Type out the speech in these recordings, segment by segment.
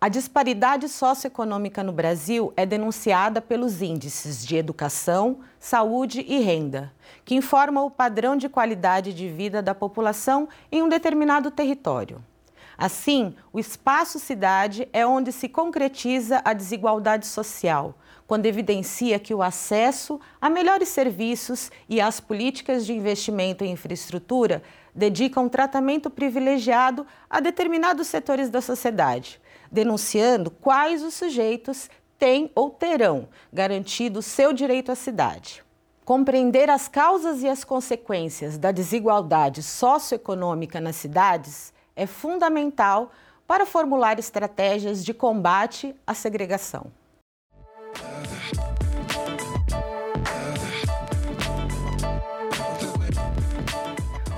A disparidade socioeconômica no Brasil é denunciada pelos índices de educação, saúde e renda, que informam o padrão de qualidade de vida da população em um determinado território. Assim, o espaço cidade é onde se concretiza a desigualdade social, quando evidencia que o acesso a melhores serviços e às políticas de investimento em infraestrutura dedicam tratamento privilegiado a determinados setores da sociedade, denunciando quais os sujeitos têm ou terão garantido seu direito à cidade. Compreender as causas e as consequências da desigualdade socioeconômica nas cidades é fundamental para formular estratégias de combate à segregação.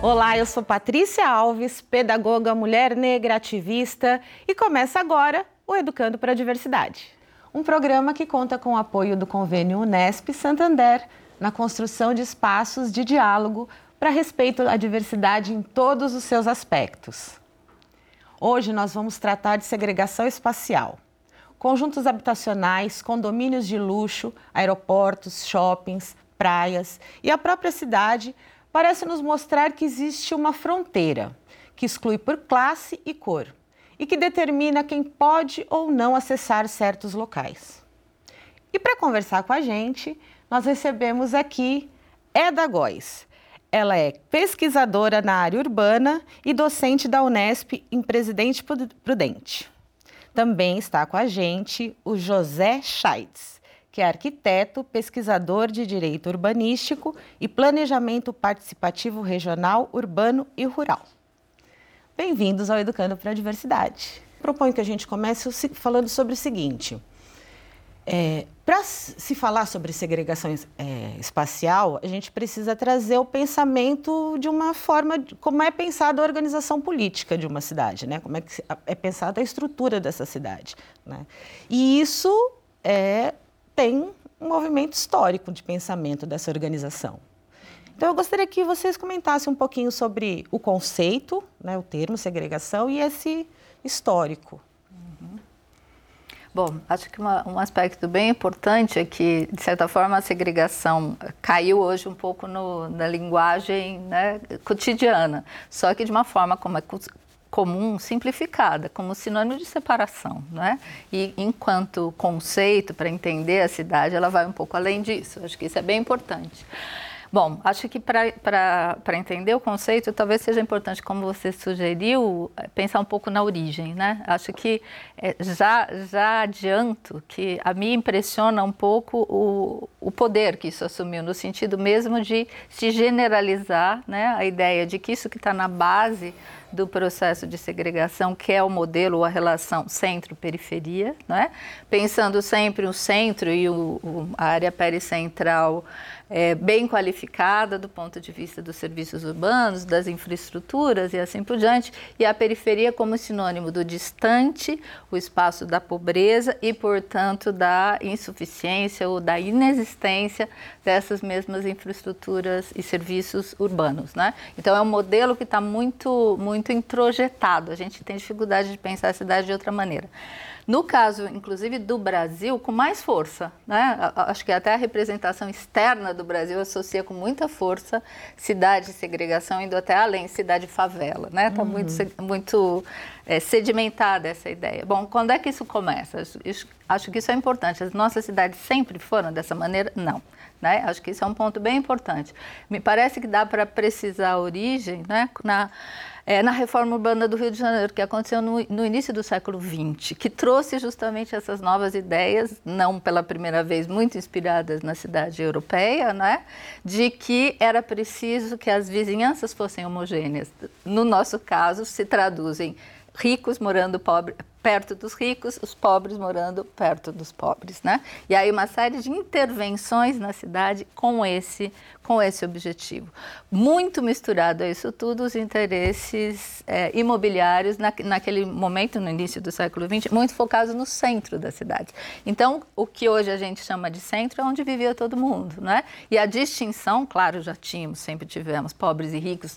Olá, eu sou Patrícia Alves, pedagoga mulher negra ativista e começa agora o Educando para a Diversidade. Um programa que conta com o apoio do convênio Unesp Santander na construção de espaços de diálogo para respeito à diversidade em todos os seus aspectos. Hoje nós vamos tratar de segregação espacial. Conjuntos habitacionais, condomínios de luxo, aeroportos, shoppings, praias e a própria cidade parecem nos mostrar que existe uma fronteira que exclui por classe e cor e que determina quem pode ou não acessar certos locais. E para conversar com a gente, nós recebemos aqui Eda Góes, ela é pesquisadora na área urbana e docente da Unesp em Presidente Prudente. Também está com a gente o José Scheides, que é arquiteto, pesquisador de direito urbanístico e planejamento participativo regional, urbano e rural. Bem-vindos ao Educando para a Diversidade. Proponho que a gente comece falando sobre o seguinte: é, Para se falar sobre segregação é, espacial, a gente precisa trazer o pensamento de uma forma, como é pensada a organização política de uma cidade, né? como é, que é pensada a estrutura dessa cidade. Né? E isso é, tem um movimento histórico de pensamento dessa organização. Então, eu gostaria que vocês comentassem um pouquinho sobre o conceito, né, o termo segregação, e esse histórico. Bom, acho que uma, um aspecto bem importante é que, de certa forma, a segregação caiu hoje um pouco no, na linguagem né, cotidiana, só que de uma forma como é comum, simplificada, como sinônimo de separação, né? E enquanto conceito para entender a cidade, ela vai um pouco além disso. Acho que isso é bem importante. Bom, acho que para entender o conceito, talvez seja importante, como você sugeriu, pensar um pouco na origem, né? Acho que é, já, já adianto que a mim impressiona um pouco o, o poder que isso assumiu, no sentido mesmo de se generalizar né, a ideia de que isso que está na base do processo de segregação, que é o modelo, a relação centro-periferia, né? pensando sempre o centro e o, a área pericentral é, bem qualificada do ponto de vista dos serviços urbanos, das infraestruturas e assim por diante, e a periferia como sinônimo do distante, o espaço da pobreza e, portanto, da insuficiência ou da inexistência dessas mesmas infraestruturas e serviços urbanos. Né? Então, é um modelo que está muito, muito introjetado, a gente tem dificuldade de pensar a cidade de outra maneira. No caso, inclusive, do Brasil, com mais força. Né? Acho que até a representação externa do Brasil associa com muita força cidade segregação, indo até além, cidade favela. Está né? Tá uhum. muito, muito é, sedimentada essa ideia. Bom, quando é que isso começa? Acho, acho que isso é importante. As nossas cidades sempre foram dessa maneira? Não. Né? Acho que isso é um ponto bem importante. Me parece que dá para precisar a origem né? na é, na reforma urbana do Rio de Janeiro, que aconteceu no, no, início do século XX, que trouxe justamente essas novas ideias, não pela primeira vez muito inspiradas na cidade europeia, né, de que era preciso que as vizinhanças fossem homogêneas. No nosso caso, se traduzem ricos morando pobre, perto dos ricos, os pobres morando perto dos pobres, né? E aí uma série de intervenções na cidade com esse com esse objetivo. Muito misturado a isso tudo os interesses é, imobiliários na, naquele momento, no início do século XX, muito focados no centro da cidade. Então, o que hoje a gente chama de centro é onde vivia todo mundo, né? E a distinção, claro, já tínhamos, sempre tivemos pobres e ricos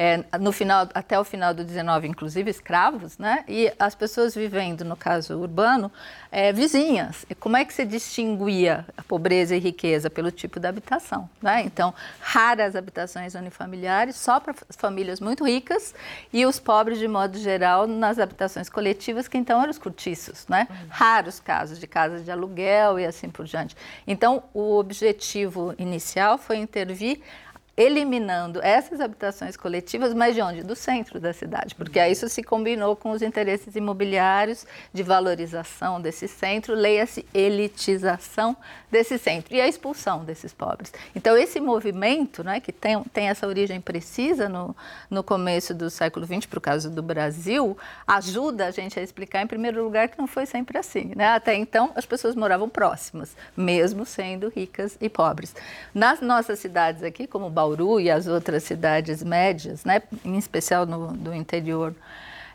é, no final, até o final do 19, inclusive escravos, né? E as pessoas vivendo, no caso urbano, é, vizinhas. E como é que se distinguia a pobreza e riqueza? Pelo tipo da habitação, né? Então, raras habitações unifamiliares, só para famílias muito ricas e os pobres, de modo geral, nas habitações coletivas, que então eram os cortiços, né? Raros casos de casas de aluguel e assim por diante. Então, o objetivo inicial foi intervir eliminando essas habitações coletivas, mas de onde? Do centro da cidade, porque aí isso se combinou com os interesses imobiliários de valorização desse centro, leia-se elitização desse centro e a expulsão desses pobres. Então, esse movimento, né, que tem, tem essa origem precisa no, no começo do século XX, para o caso do Brasil, ajuda a gente a explicar, em primeiro lugar, que não foi sempre assim. Né? Até então, as pessoas moravam próximas, mesmo sendo ricas e pobres. Nas nossas cidades aqui, como Bauru, Bauru e as outras cidades médias, né, em especial no, do interior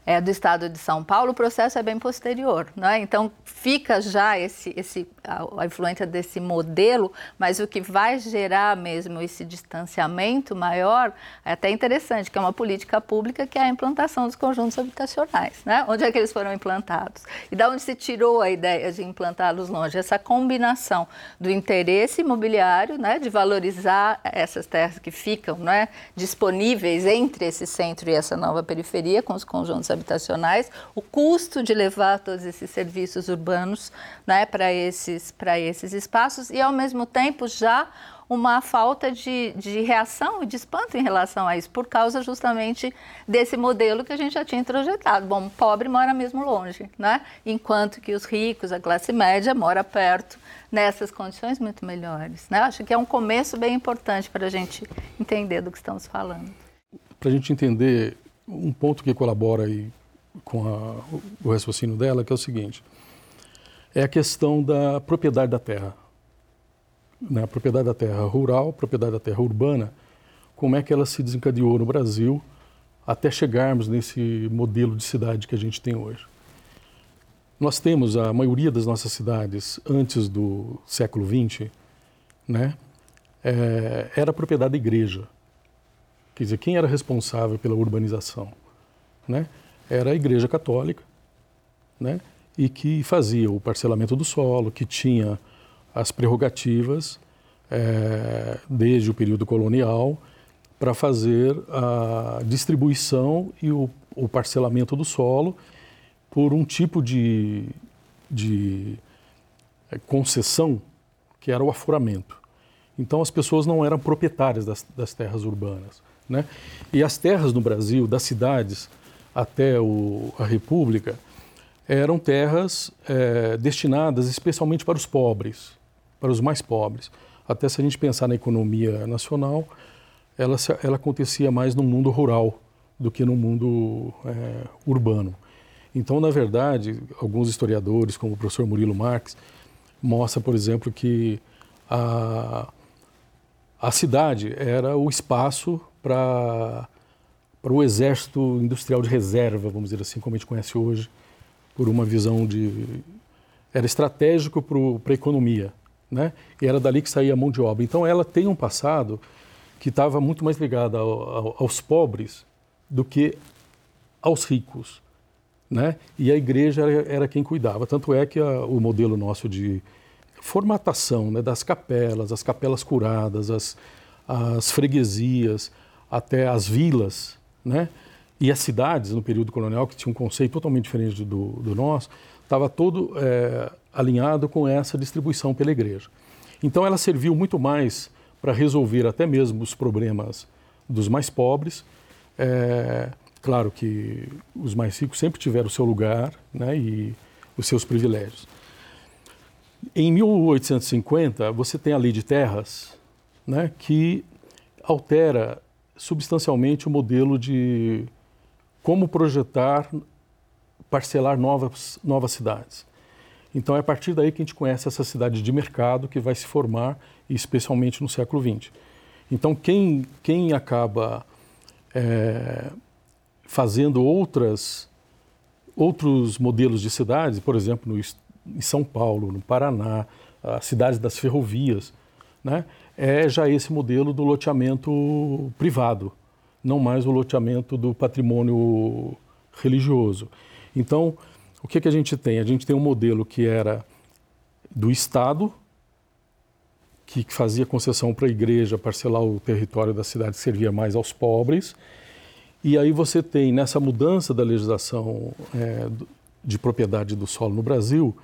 é, do estado de São Paulo, o processo é bem posterior. Né? Então, fica já esse, esse, a, a, influência desse modelo, mas o que vai gerar mesmo esse distanciamento maior é até interessante, que é uma política pública que é a implantação dos conjuntos habitacionais. Né? Onde é que eles foram implantados? E da onde se tirou a ideia de implantá-los longe? Essa combinação do interesse imobiliário, né, de valorizar essas terras que ficam né, disponíveis entre esse centro e essa nova periferia com os conjuntos habitacionais, o custo de levar todos esses serviços urbanos né, para esses, esses espaços e, ao mesmo tempo, já uma falta de, de reação e de espanto em relação a isso, por causa justamente desse modelo que a gente já tinha introjetado. Bom, o pobre mora mesmo longe, né? enquanto que os ricos, a classe média, mora perto, nessas condições muito melhores. Né? Acho que é um começo bem importante para a gente entender do que estamos falando. Para a gente entender um ponto que colabora aí com a, o raciocínio dela, que é o seguinte, é a questão da propriedade da terra. Né? A propriedade da terra rural, propriedade da terra urbana, como é que ela se desencadeou no Brasil até chegarmos nesse modelo de cidade que a gente tem hoje. Nós temos a maioria das nossas cidades antes do século XX, né, é, era propriedade da igreja. Quer dizer, quem era responsável pela urbanização? Né? Era a Igreja Católica, né? e que fazia o parcelamento do solo, que tinha as prerrogativas, é, desde o período colonial, para fazer a distribuição e o, o, parcelamento do solo por um tipo de, de é, concessão que era o aforamento. Então as pessoas não eram proprietárias das, das terras urbanas. Né? E as terras no Brasil, das cidades até o, a República, eram terras é, destinadas especialmente para os pobres, para os mais pobres. Até se a gente pensar na economia nacional, ela, ela acontecia mais no mundo rural do que no mundo é, urbano. Então, na verdade, alguns historiadores, como o professor Murilo Marx, mostra, por exemplo, que a, a cidade era o espaço para o exército industrial de reserva, vamos dizer assim, como a gente conhece hoje, por uma visão de. Era estratégico para a economia, né? E era dali que saía a mão de obra. Então ela tem um passado que estava muito mais ligado ao, ao, aos pobres do que aos ricos, né? E a igreja era, era quem cuidava. Tanto é que a, o modelo nosso de formatação né, das capelas, as capelas curadas, as, as freguesias, até as vilas, né? E as cidades no período colonial, que tinha um conceito totalmente diferente do, do nosso, estava todo é, alinhado com essa distribuição pela igreja. Então ela serviu muito mais para resolver até mesmo os problemas dos mais pobres. É, claro que os mais ricos sempre tiveram o seu lugar né, e os seus privilégios. Em 1850, você tem a Lei de Terras, né, que altera substancialmente o modelo de como projetar, parcelar novas, novas cidades. Então é a partir daí que a gente conhece essa cidade de mercado que vai se formar, especialmente no século XX. Então quem, quem acaba é, fazendo outras, outros modelos de cidades, por exemplo, no, em São Paulo, no Paraná, as cidades das ferrovias, né, é já esse modelo do loteamento privado, não mais o loteamento do patrimônio religioso. Então, o que, que a gente tem? A gente tem um modelo que era do Estado, que fazia concessão para a igreja parcelar o território da cidade que servia mais aos pobres. E aí você tem, nessa mudança da legislação é, de propriedade do solo no Brasil,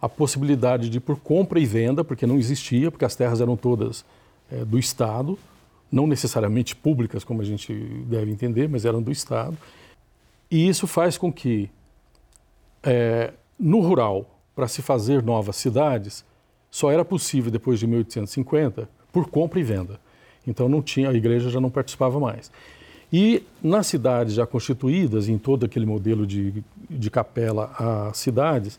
a possibilidade de por compra e venda, porque não existia, porque as terras eram todas é, do Estado, não necessariamente públicas, como a gente deve entender, mas eram do Estado. E isso faz com que, é, no rural, para se fazer novas cidades, só era possível depois de 1850 por compra e venda. Então não tinha, a igreja já não participava mais. E nas cidades já constituídas, em todo aquele modelo de, de capela a cidades,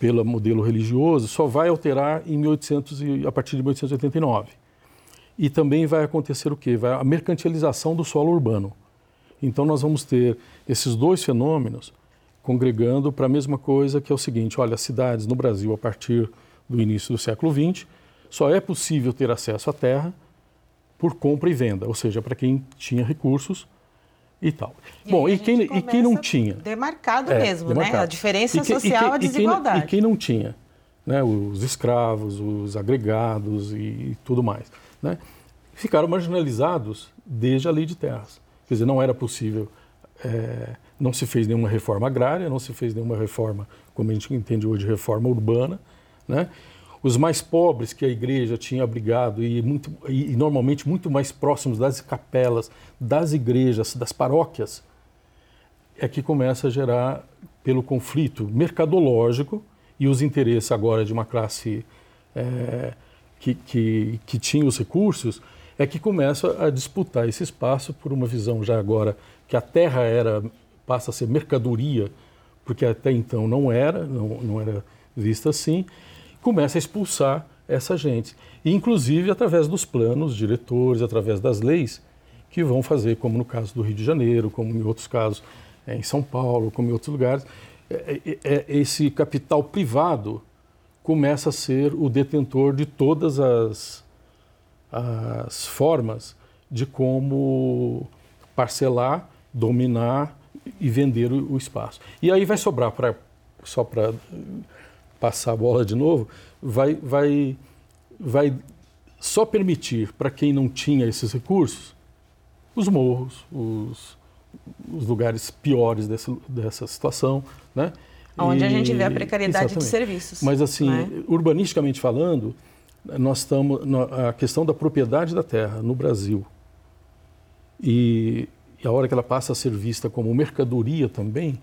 pelo modelo religioso, só vai alterar em 1800 e, a partir de 1889. E também vai acontecer o quê? Vai a mercantilização do solo urbano. Então nós vamos ter esses dois fenômenos congregando para a mesma coisa, que é o seguinte: olha, as cidades no Brasil, a partir do início do século XX, só é possível ter acesso à terra por compra e venda, ou seja, para quem tinha recursos e tal. E Bom, e quem, e quem não tinha? Demarcado é, mesmo, demarcado. né? A diferença que, social, e que, a desigualdade. E quem, e quem não tinha? Né? Os escravos, os agregados e tudo mais. Né? Ficaram marginalizados desde a lei de terras. Quer dizer, não era possível, é, não se fez nenhuma reforma agrária, não se fez nenhuma reforma, como a gente entende hoje, reforma urbana. Né? Os mais pobres que a igreja tinha abrigado e, muito, e, normalmente muito mais próximos das capelas, das igrejas, das paróquias, é que começa a gerar, pelo conflito mercadológico e os interesses agora de uma classe é, que, que, que tinha os recursos, é que começa a disputar esse espaço por uma visão já agora que a terra era passa a ser mercadoria, porque até então não era, não, não era vista assim, começa a expulsar essa gente. Inclusive através dos planos diretores, através das leis, que vão fazer, como no caso do Rio de Janeiro, como em outros casos é, em São Paulo, como em outros lugares, é, é, é, esse capital privado começa a ser o detentor de todas as, as formas de como parcelar, dominar e vender o, o espaço. E aí vai sobrar para só para passar a bola de novo, vai, vai, vai só permitir para quem não tinha esses recursos os morros, os, os lugares piores dessa, dessa situação, né? Onde e, a gente vê a precariedade exatamente. de serviços. Mas assim, né? urbanisticamente falando, nós estamos a questão da propriedade da terra no Brasil e, e a hora que ela passa a ser vista como mercadoria também,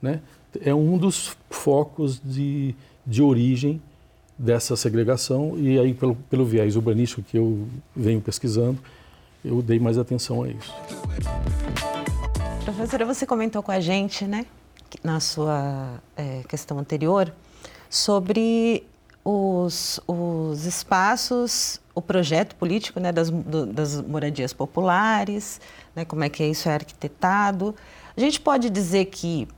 né? É um dos focos de de origem dessa segregação e aí pelo, pelo viés urbanístico que eu venho pesquisando, eu dei mais atenção a isso. Professora, você comentou com a gente, né, na sua é, questão anterior, sobre os, os espaços, o projeto político né, das, do, das moradias populares, né, como é que isso é arquitetado. A gente pode dizer que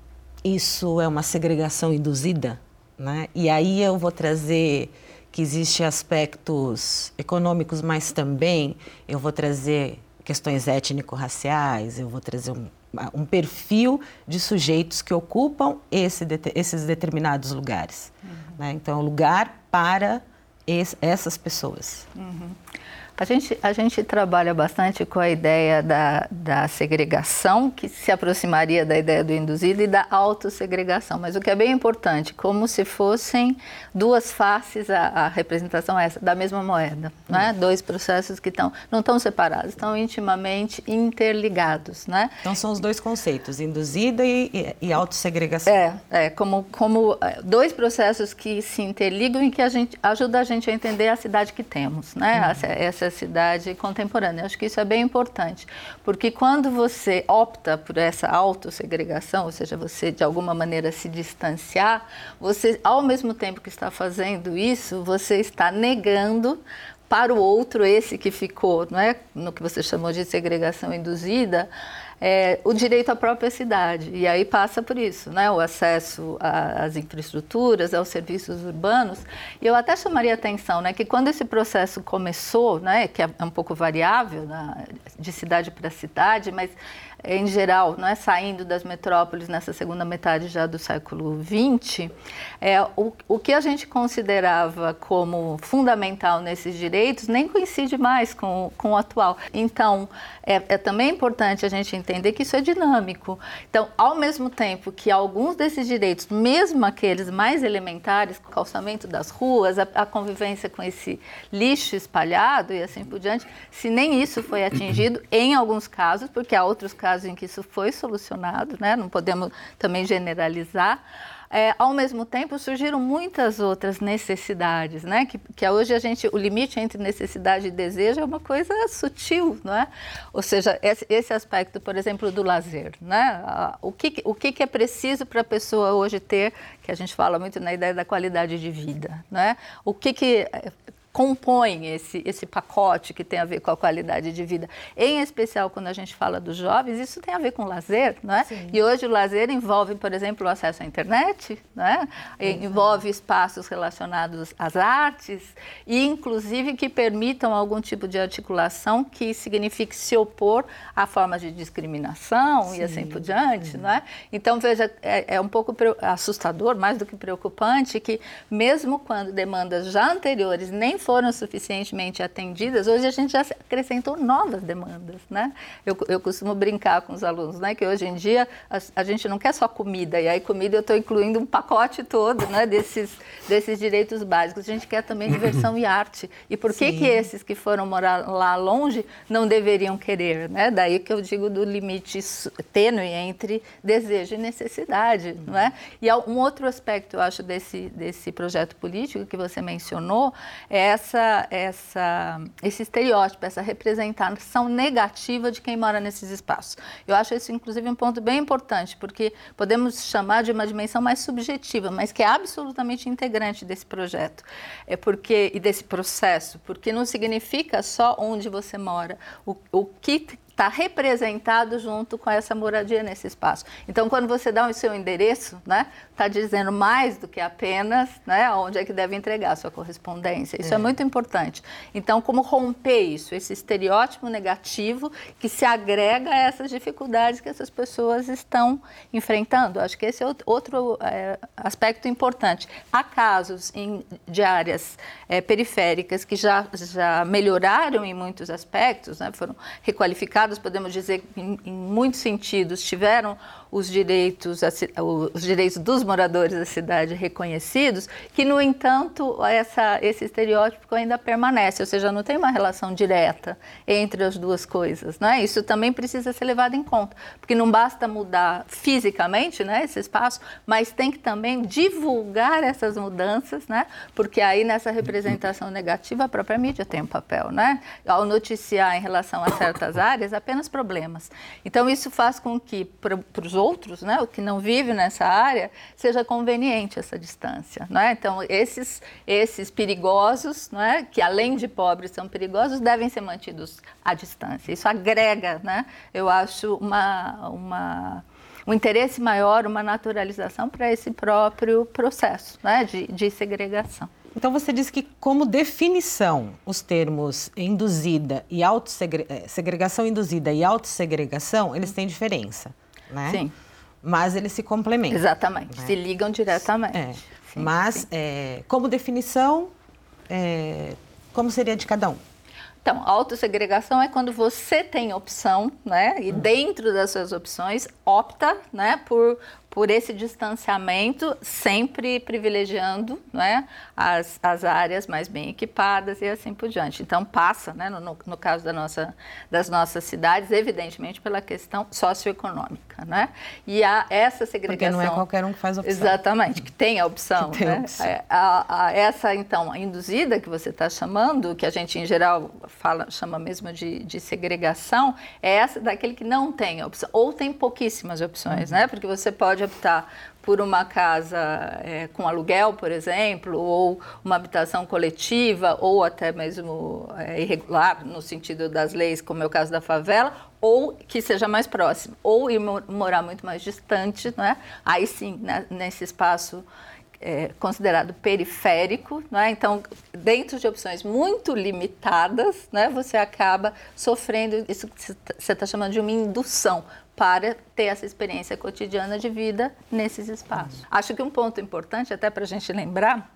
isso é uma segregação induzida? Né? E aí eu vou trazer que existem aspectos econômicos, mas também eu vou trazer questões étnico-raciais, eu vou trazer um, um, perfil de sujeitos que ocupam esse, esses determinados lugares. Uhum. Né? Então, é lugar para esse, essas pessoas. Uhum. A gente, a gente trabalha bastante com a ideia da, da segregação, que se aproximaria da ideia do induzido, e da autossegregação. Mas o que é bem importante, como se fossem duas faces, a, a representação é essa, da mesma moeda. Né? Hum. Dois processos que estão, não estão separados, estão intimamente interligados. Né? Então são os dois conceitos, induzida e, e, e autossegregação. É, é como, como é, dois processos que se interligam e que a gente, ajuda a gente a entender a cidade que temos. Né? Hum. Essa essa cidade contemporânea. Acho que isso é bem importante, porque quando você opta por essa autossegregação, ou seja, você de alguma maneira se distanciar, você, ao mesmo tempo que está fazendo isso, você está negando para o outro, esse que ficou, não é, no que você chamou de segregação induzida, é, o direito à própria cidade. E aí passa por isso, né? o acesso às infraestruturas, aos serviços urbanos. E eu até chamaria atenção né, que quando esse processo começou, né, que é um pouco variável né, de cidade para cidade, mas em geral, não é saindo das metrópoles nessa segunda metade já do século XX, é, o, o que a gente considerava como fundamental nesses direitos nem coincide mais com, com o atual. Então, é, é também importante a gente entender que isso é dinâmico. Então, ao mesmo tempo que alguns desses direitos, mesmo aqueles mais elementares, o calçamento das ruas, a, a convivência com esse lixo espalhado e assim por diante, se nem isso foi atingido, em alguns casos, porque há outros casos casos em que isso foi solucionado, né? não podemos também generalizar. É, ao mesmo tempo surgiram muitas outras necessidades, né? Que, que hoje a gente, o limite entre necessidade e desejo é uma coisa sutil, não é? Ou seja, esse, esse aspecto, por exemplo, do lazer, né? O que, o que é preciso para a pessoa hoje ter, que a gente fala muito na ideia da qualidade de vida, né? O que, que compõem esse, esse pacote que tem a ver com a qualidade de vida. Em especial quando a gente fala dos jovens, isso tem a ver com lazer, não é? Sim. E hoje o lazer envolve, por exemplo, o acesso à internet, não é? envolve espaços relacionados às artes e, inclusive, que permitam algum tipo de articulação que signifique se opor a formas de discriminação Sim. e assim por diante, não é? Então, veja, é, é um pouco assustador, mais do que preocupante, que mesmo quando demandas já anteriores nem foram suficientemente atendidas, hoje a gente já acrescentou novas demandas, né? Eu, eu costumo brincar com os alunos, né? Que hoje em dia a, a gente não quer só comida, e aí comida eu estou incluindo um pacote todo, né? Desses, desses direitos básicos. A gente quer também diversão e arte. E por que que esses que foram morar lá longe não deveriam querer, né? Daí que eu digo do limite tênue entre desejo e necessidade, não é? E um outro aspecto, eu acho, desse, desse projeto político que você mencionou é essa, essa, esse estereótipo, essa representação negativa de quem mora nesses espaços. Eu acho isso, inclusive, um ponto bem importante, porque podemos chamar de uma dimensão mais subjetiva, mas que é absolutamente integrante desse projeto é porque, e desse processo, porque não significa só onde você mora, o, o que está representado junto com essa moradia nesse espaço. Então, quando você dá o seu endereço, né, está dizendo mais do que apenas né, onde é que deve entregar a sua correspondência. Isso é. é muito importante. Então, como romper isso, esse estereótipo negativo que se agrega a essas dificuldades que essas pessoas estão enfrentando. Acho que esse é outro é, aspecto importante. Há casos em, de áreas é, periféricas que já, já melhoraram em muitos aspectos, né, foram requalificados, podemos dizer em, em muitos sentidos tiveram os direitos, os direitos dos moradores da cidade reconhecidos, que, no entanto, essa, esse estereótipo ainda permanece, ou seja, não tem uma relação direta entre as duas coisas. Né? Isso também precisa ser levado em conta, porque não basta mudar fisicamente né, esse espaço, mas tem que também divulgar essas mudanças, né? porque aí nessa representação negativa a própria mídia tem um papel. Né? Ao noticiar em relação a certas áreas, apenas problemas. Então, isso faz com que, para os outros, né, o que não vive nessa área, seja conveniente essa distância. Né? Então, esses, esses perigosos, né, que além de pobres são perigosos, devem ser mantidos à distância. Isso agrega, né, eu acho, uma, uma, um interesse maior, uma naturalização para esse próprio processo né, de, de segregação. Então você diz que como definição os termos induzida e autossegregação eh, induzida e autossegregação, eles têm diferença né? Sim. Mas eles se complementam. Exatamente, né? se ligam diretamente. É. Sim, Mas, sim. É, como definição, é, como seria de cada um? Então, autossegregação é quando você tem opção, né? E hum. dentro das suas opções, opta, né, por por esse distanciamento, sempre privilegiando né, as, as áreas mais bem equipadas e assim por diante. Então, passa, né, no, no caso da nossa, das nossas cidades, evidentemente pela questão socioeconômica. Né? E há essa segregação. Porque não é qualquer um que faz opção. Exatamente, que tem a opção. Tem né? opção. É, a, a, essa, então, a induzida que você está chamando, que a gente em geral fala, chama mesmo de, de segregação, é essa daquele que não tem opção, ou tem pouquíssimas opções, uhum. né? porque você pode pode optar por uma casa é, com aluguel, por exemplo, ou uma habitação coletiva, ou até mesmo é, irregular, no sentido das leis, como é o caso da favela, ou que seja mais próximo, ou ir morar muito mais distante, não é? aí sim, né, nesse espaço é, considerado periférico, né? então, dentro de opções muito limitadas, né, você acaba sofrendo isso que você está chamando de uma indução para ter essa experiência cotidiana de vida nesses espaços. Uhum. Acho que um ponto importante, até para a gente lembrar,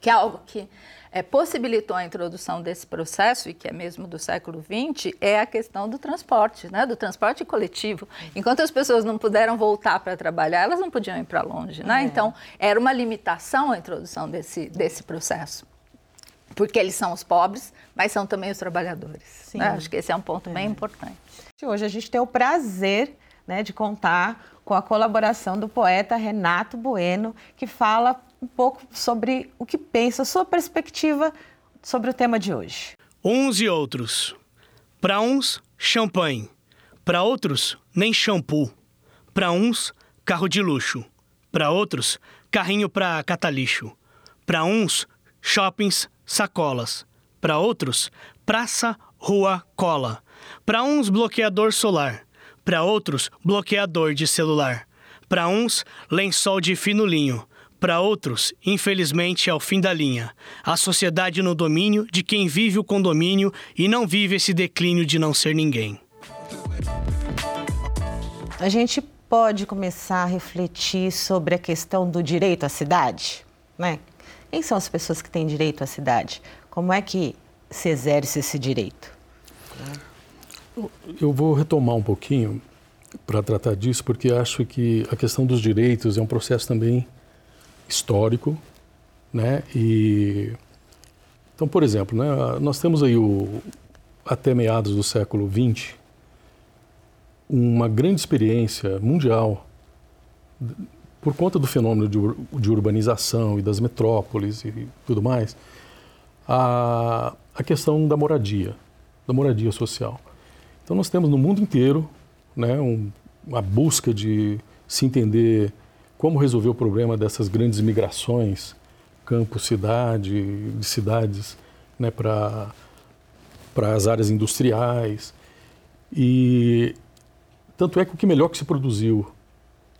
que é algo que é, possibilitou a introdução desse processo, e que é mesmo do século XX, é a questão do transporte, né? do transporte coletivo. Enquanto as pessoas não puderam voltar para trabalhar, elas não podiam ir para longe. Né? É. Então, era uma limitação a introdução desse, desse processo. Porque eles são os pobres, mas são também os trabalhadores. Né? Acho que esse é um ponto é. bem importante. Hoje a gente tem o prazer né, de contar com a colaboração do poeta Renato Bueno, que fala um pouco sobre o que pensa, sua perspectiva sobre o tema de hoje. Uns e outros. Para uns, champanhe. Para outros, nem shampoo. Para uns, carro de luxo. Para outros, carrinho para catalixo. Para uns, shoppings, sacolas. Para outros, praça, rua, cola. Para uns, bloqueador solar. Para outros, bloqueador de celular. Para uns, lençol de fino linho. Para outros, infelizmente, é o fim da linha. A sociedade no domínio de quem vive o condomínio e não vive esse declínio de não ser ninguém. A gente pode começar a refletir sobre a questão do direito à cidade, né? Quem são as pessoas que têm direito à cidade? Como é que se exerce esse direito? Eu vou retomar um pouquinho para tratar disso, porque acho que a questão dos direitos é um processo também histórico, né? E então, por exemplo, né, nós temos aí o, até meados do século XX uma grande experiência mundial por conta do fenômeno de, de urbanização e das metrópoles e tudo mais, a, a questão da moradia, da moradia social. Então nós temos no mundo inteiro né, um, uma busca de se entender como resolver o problema dessas grandes migrações, campo-cidade, de cidades né, para as áreas industriais. E tanto é que o que melhor que se produziu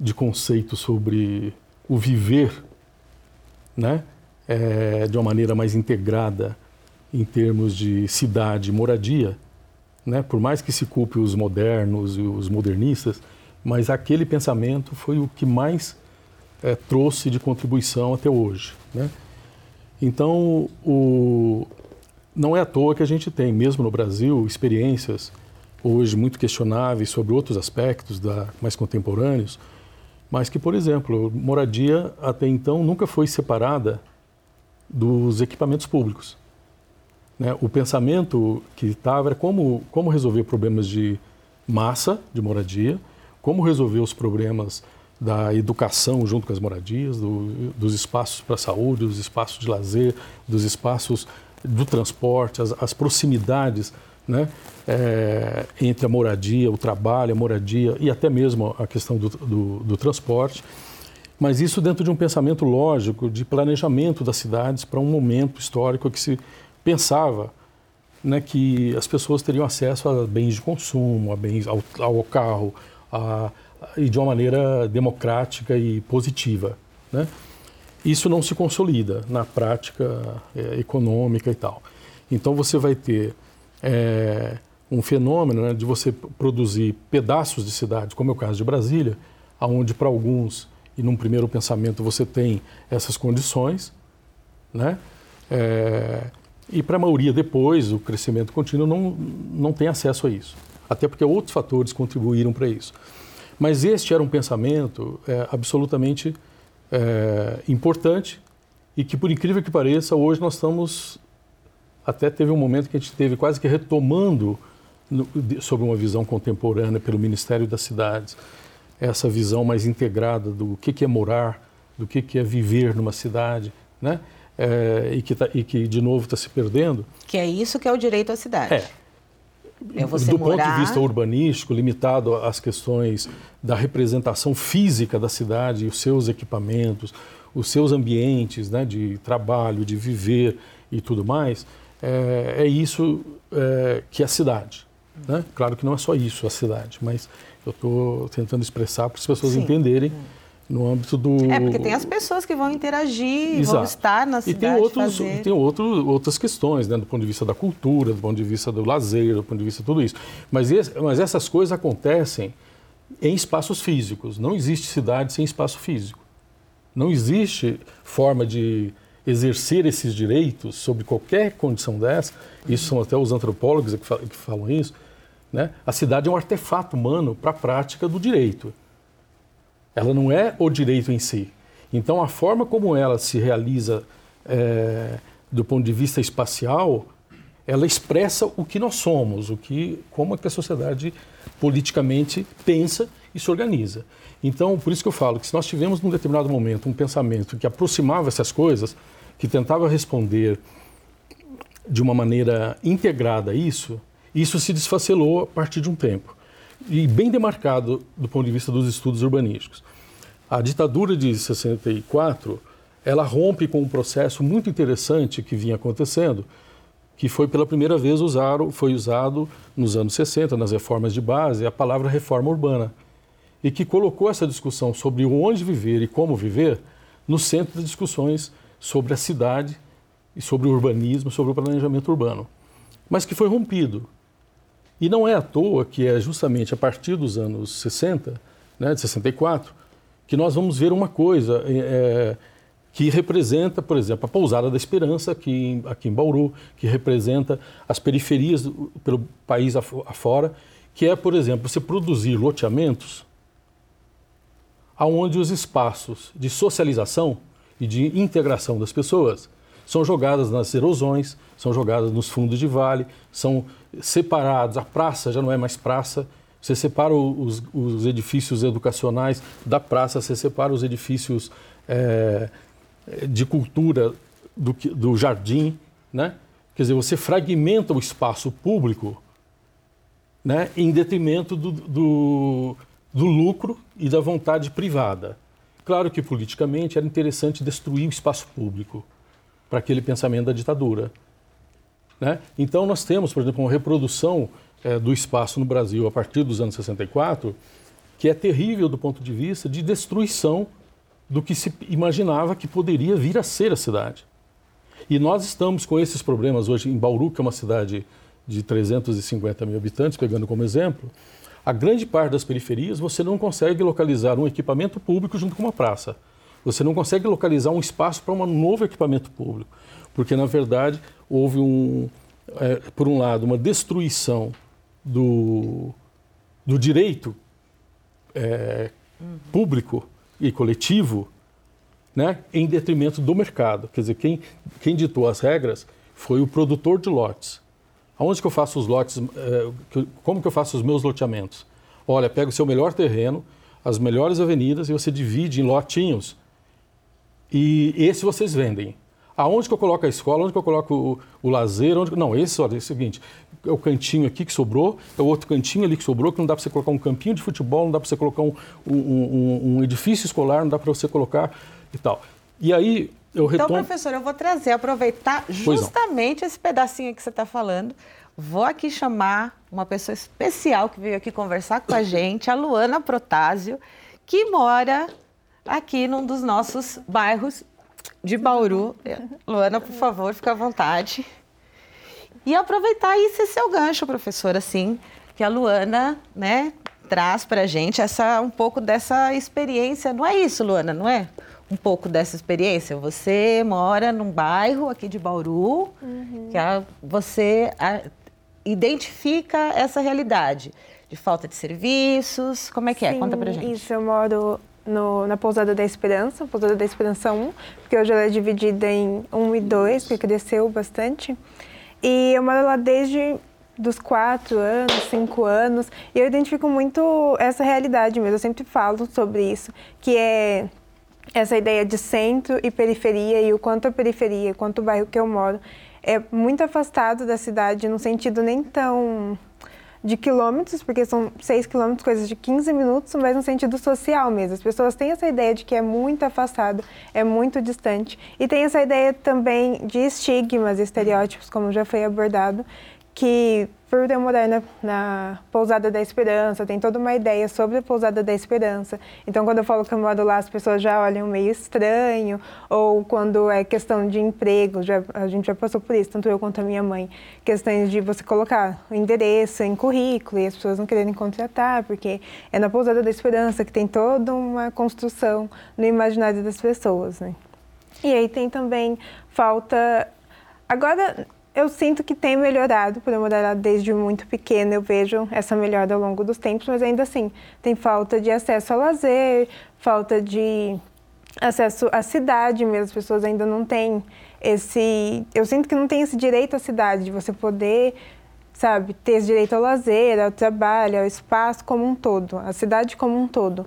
de conceito sobre o viver, né, é, de uma maneira mais integrada em termos de cidade, moradia, né, por mais que se culpe os modernos e os modernistas, mas aquele pensamento foi o que mais é, trouxe de contribuição até hoje. Né? Então, o, não é à toa que a gente tem, mesmo no Brasil, experiências hoje muito questionáveis sobre outros aspectos da, mais contemporâneos, mas que, por exemplo, moradia até então nunca foi separada dos equipamentos públicos. Né? O pensamento que estava era como, como resolver problemas de massa de moradia, como resolver os problemas da educação junto com as moradias, do, dos espaços para a saúde, dos espaços de lazer, dos espaços do transporte, as, as proximidades né, é, entre a moradia, o trabalho, a moradia e até mesmo a questão do, do, do transporte. Mas isso dentro de um pensamento lógico de planejamento das cidades para um momento histórico que se pensava né, que as pessoas teriam acesso a bens de consumo, a bens ao, ao carro, a, e de uma maneira democrática e positiva. Né? Isso não se consolida na prática é, econômica e tal. Então você vai ter é, um fenômeno né, de você produzir pedaços de cidade, como é o caso de Brasília, aonde para alguns e num primeiro pensamento você tem essas condições, né? É, e para a maioria depois o crescimento contínuo não, não tem acesso a isso, até porque outros fatores contribuíram para isso. Mas este era um pensamento é, absolutamente é, importante e que, por incrível que pareça, hoje nós estamos. Até teve um momento que a gente teve quase que retomando no, de, sobre uma visão contemporânea pelo Ministério das Cidades, essa visão mais integrada do que, que é morar, do que, que é viver numa cidade, né? É, e, que tá, e que, de novo, está se perdendo. Que é isso que é o direito à cidade. É. É do morar... ponto de vista urbanístico, limitado às questões da representação física da cidade, os seus equipamentos, os seus ambientes né, de trabalho, de viver e tudo mais, é, é isso é, que é a cidade. Né? Claro que não é só isso a cidade, mas eu estou tentando expressar para as pessoas Sim. entenderem no âmbito do... É, porque tem as pessoas que vão interagir, Exato. vão estar na cidade. E tem, outros, fazer... tem outro, outras questões, né, do ponto de vista da cultura, do ponto de vista do lazer, do ponto de vista de tudo isso. Mas, esse, mas essas coisas acontecem em espaços físicos. Não existe cidade sem espaço físico. Não existe forma de exercer esses direitos sobre qualquer condição dessa. Isso são até os antropólogos que falam, que falam isso. Né? A cidade é um artefato humano para a prática do direito. Ela não é o direito em si. Então, a forma como ela se realiza é, do ponto de vista espacial, ela expressa o que nós somos, o que, como é que a sociedade politicamente pensa e se organiza. Então, por isso que eu falo que se nós tivemos num determinado momento um pensamento que aproximava essas coisas, que tentava responder de uma maneira integrada a isso, isso se desfacelou a partir de um tempo e bem demarcado do ponto de vista dos estudos urbanísticos. A ditadura de 64, ela rompe com um processo muito interessante que vinha acontecendo, que foi pela primeira vez usado, foi usado nos anos 60, nas reformas de base, a palavra reforma urbana, e que colocou essa discussão sobre onde viver e como viver no centro das discussões sobre a cidade e sobre o urbanismo, sobre o planejamento urbano, mas que foi rompido e não é à toa que é justamente a partir dos anos 60, né, de 64, que nós vamos ver uma coisa é, que representa, por exemplo, a Pousada da Esperança aqui em, aqui em Bauru, que representa as periferias do, pelo país afora, que é, por exemplo, você produzir loteamentos aonde os espaços de socialização e de integração das pessoas são jogadas nas erosões, são jogadas nos fundos de vale, são separados. A praça já não é mais praça. Você separa os, os edifícios educacionais da praça, você separa os edifícios é, de cultura do, do jardim, né? Quer dizer, você fragmenta o espaço público né, em detrimento do, do, do, lucro e da vontade privada. Claro que politicamente era interessante destruir o espaço público para aquele pensamento da ditadura. Né? Então, nós temos, por exemplo, uma reprodução é, do espaço no Brasil a partir dos anos 64, que é terrível do ponto de vista de destruição do que se imaginava que poderia vir a ser a cidade. E nós estamos com esses problemas hoje em Bauru, que é uma cidade de 350 mil habitantes, pegando como exemplo, a grande parte das periferias você não consegue localizar um equipamento público junto com uma praça. Você não consegue localizar um espaço para um novo equipamento público porque na verdade houve um, é, por um lado, uma destruição do, do direito é, uhum. público e coletivo, né, em detrimento do mercado. Quer dizer, quem, quem ditou as regras foi o produtor de lotes. Aonde que eu faço os lotes? É, como que eu faço os meus loteamentos? Olha, pega o seu melhor terreno, as melhores avenidas e você divide em lotinhos. E esse vocês vendem. Aonde que eu coloco a escola? Onde que eu coloco o, o lazer? Onde... Não, esse, olha, é o seguinte, é o cantinho aqui que sobrou, é o outro cantinho ali que sobrou, que não dá para você colocar um campinho de futebol, não dá para você colocar um, um, um, um, edifício escolar, não dá para você colocar e tal. E aí eu retomo... Então, professor, eu vou trazer, aproveitar justamente esse pedacinho que você está falando. Vou aqui chamar uma pessoa especial que veio aqui conversar com a gente, a Luana Protásio, que mora aqui num dos nossos bairros de Bauru. Luana, por favor, fica à vontade. E aproveitar esse seu gancho, professor, assim, que a Luana, né, traz para a gente essa, um pouco dessa experiência. Não é isso, Luana, não é? Um pouco dessa experiência. Você mora num bairro aqui de Bauru, uhum. que a, você a, identifica essa realidade de falta de serviços. Como é que é? Sim, Conta pra gente. Isso, eu moro no, na Pousada da Esperança, Pousada da Esperança 1, porque hoje ela é dividida em 1 e 2, que cresceu bastante. E eu moro lá desde dos quatro anos, cinco anos, e eu identifico muito essa realidade mesmo. Eu sempre falo sobre isso, que é essa ideia de centro e periferia e o quanto a periferia, quanto o bairro que eu moro é muito afastado da cidade, num sentido nem tão de quilômetros, porque são 6 quilômetros, coisas de 15 minutos, mas no sentido social mesmo. As pessoas têm essa ideia de que é muito afastado, é muito distante. E tem essa ideia também de estigmas, estereótipos, como já foi abordado, que por eu morar na, na, Pousada da Esperança, tem toda uma ideia sobre a Pousada da Esperança. Então, quando eu falo que eu moro lá, as pessoas já olham meio estranho. Ou quando é questão de emprego, já, a gente já passou por isso, tanto eu quanto a minha mãe. Questões de você colocar o endereço em currículo e as pessoas não quererem contratar, porque é na Pousada da Esperança que tem toda uma construção no imaginário das pessoas, né? E aí tem também falta... Agora, eu sinto que tem melhorado, por eu morar desde muito pequena, eu vejo essa melhora ao longo dos tempos, mas ainda assim, tem falta de acesso ao lazer, falta de acesso à cidade mesmo, as pessoas ainda não têm esse... Eu sinto que não tem esse direito à cidade, de você poder, sabe, ter esse direito ao lazer, ao trabalho, ao espaço como um todo, a cidade como um todo.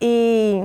E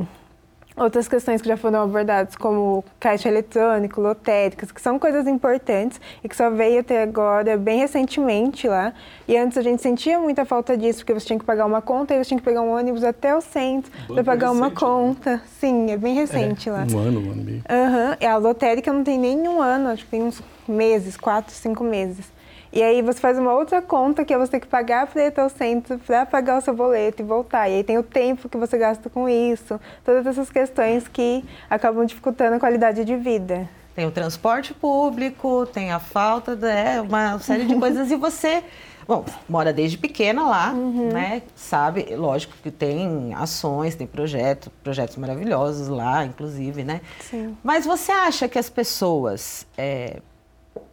outras questões que já foram abordadas, como caixa eletrônico, lotéricas, que são coisas importantes e que só veio até agora, bem recentemente lá. E antes a gente sentia muita falta disso, porque você tinha que pagar uma conta e você tinha que pegar um ônibus até o centro para pagar recente, uma né? conta. Né? Sim, é bem recente é, lá. Um ano, um ano e meio. Uhum. E a lotérica não tem nem um ano, acho que tem uns meses, quatro, cinco meses. E aí você faz uma outra conta que é você ter que pagar para ir até o centro para pagar o seu boleto e voltar. E aí tem o tempo que você gasta com isso, todas essas questões que acabam dificultando a qualidade de vida. Tem o transporte público, tem a falta de é, uma série de coisas e você Bom, mora desde pequena lá, uhum. né? Sabe, lógico que tem ações, tem projetos, projetos maravilhosos lá, inclusive, né? Sim. Mas você acha que as pessoas é,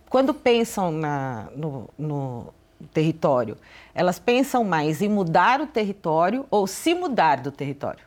quando pensam na, no, no território, elas pensam mais em mudar o território ou se mudar do território?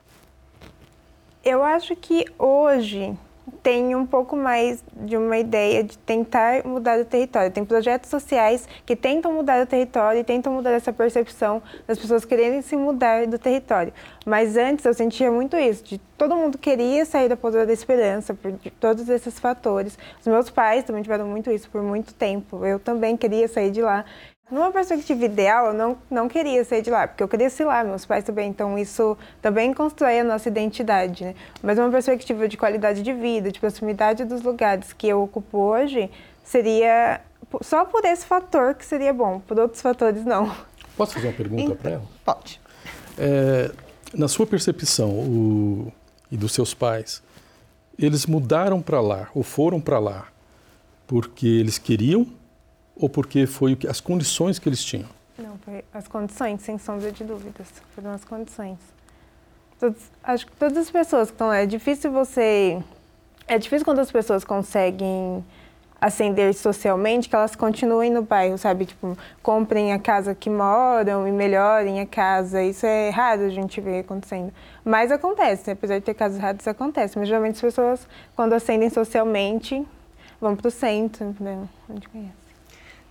Eu acho que hoje tem um pouco mais de uma ideia de tentar mudar o território. Tem projetos sociais que tentam mudar o território e tentam mudar essa percepção das pessoas quererem se mudar do território. Mas antes eu sentia muito isso, de todo mundo queria sair da Pousada da Esperança por todos esses fatores. Os meus pais também tiveram muito isso por muito tempo. Eu também queria sair de lá. Numa perspectiva ideal, eu não, não queria sair de lá, porque eu cresci lá, meus pais também, então isso também constrói a nossa identidade, né? Mas uma perspectiva de qualidade de vida, de proximidade dos lugares que eu ocupo hoje, seria só por esse fator que seria bom, por outros fatores não. Posso fazer uma pergunta então, para ela? Pode. É, na sua percepção o, e dos seus pais, eles mudaram para lá ou foram para lá porque eles queriam ou porque foi as condições que eles tinham? Não, foi as condições, sem sombra de dúvidas. Foram as condições. Todos, acho que todas as pessoas que estão lá, é difícil você. É difícil quando as pessoas conseguem ascender socialmente que elas continuem no bairro, sabe? Tipo, comprem a casa que moram e melhorem a casa. Isso é raro a gente ver acontecendo. Mas acontece, apesar de ter casos raros, acontece. Mas geralmente as pessoas, quando ascendem socialmente, vão para o centro, né? onde conhece.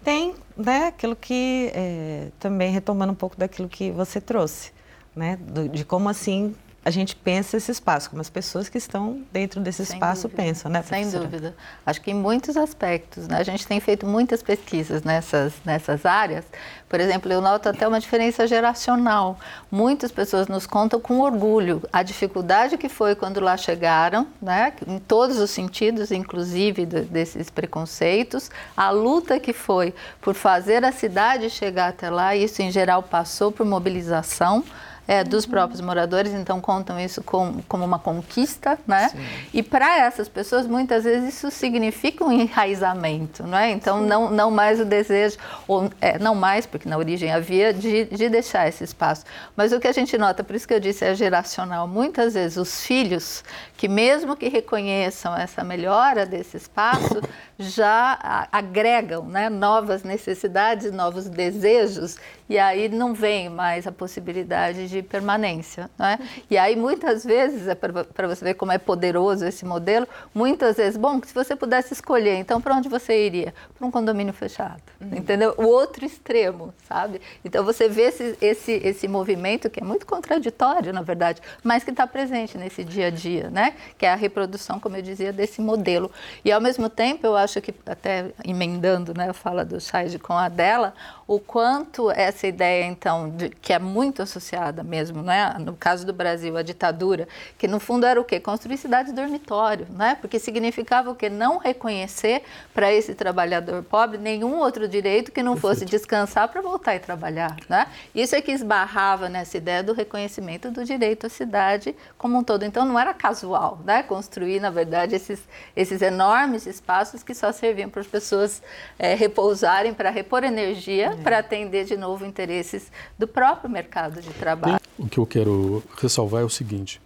Tem né, aquilo que, é, também retomando um pouco daquilo que você trouxe, né, do, de como assim a gente pensa esse espaço, como as pessoas que estão dentro desse Sem espaço dúvida. pensam, né, Sem dúvida. Acho que em muitos aspectos, né? A gente tem feito muitas pesquisas nessas, nessas áreas. Por exemplo, eu noto até uma diferença geracional. Muitas pessoas nos contam com orgulho a dificuldade que foi quando lá chegaram, né? Em todos os sentidos, inclusive desses preconceitos, a luta que foi por fazer a cidade chegar até lá, isso em geral passou por mobilização é, dos uhum. próprios moradores, então contam isso com, como uma conquista, né? Sim. E para essas pessoas, muitas vezes isso significa um enraizamento, não é? Então, não, não mais o desejo, ou é, não mais, porque na origem havia, de, de deixar esse espaço. Mas o que a gente nota, por isso que eu disse é geracional, muitas vezes os filhos, que mesmo que reconheçam essa melhora desse espaço, já agregam né, novas necessidades, novos desejos, e aí não vem mais a possibilidade de permanência. Né? E aí, muitas vezes, é para você ver como é poderoso esse modelo, muitas vezes, bom, se você pudesse escolher, então para onde você iria? Para um condomínio fechado, uhum. entendeu? O outro extremo, sabe? Então você vê esse, esse, esse movimento que é muito contraditório, na verdade, mas que está presente nesse dia a dia, né? Que é a reprodução, como eu dizia, desse modelo. E ao mesmo tempo, eu acho que, até emendando né, a fala do Chaide com a dela, o quanto essa ideia, então, de, que é muito associada mesmo, né? no caso do Brasil, a ditadura, que no fundo era o quê? Construir cidades dormitório, né? porque significava o quê? Não reconhecer para esse trabalhador pobre nenhum outro direito que não fosse descansar para voltar e trabalhar. Né? Isso é que esbarrava nessa ideia do reconhecimento do direito à cidade como um todo. Então, não era casual né? construir, na verdade, esses, esses enormes espaços que só serviam para as pessoas é, repousarem, para repor energia para atender de novo interesses do próprio mercado de trabalho. O que eu quero ressalvar é o seguinte: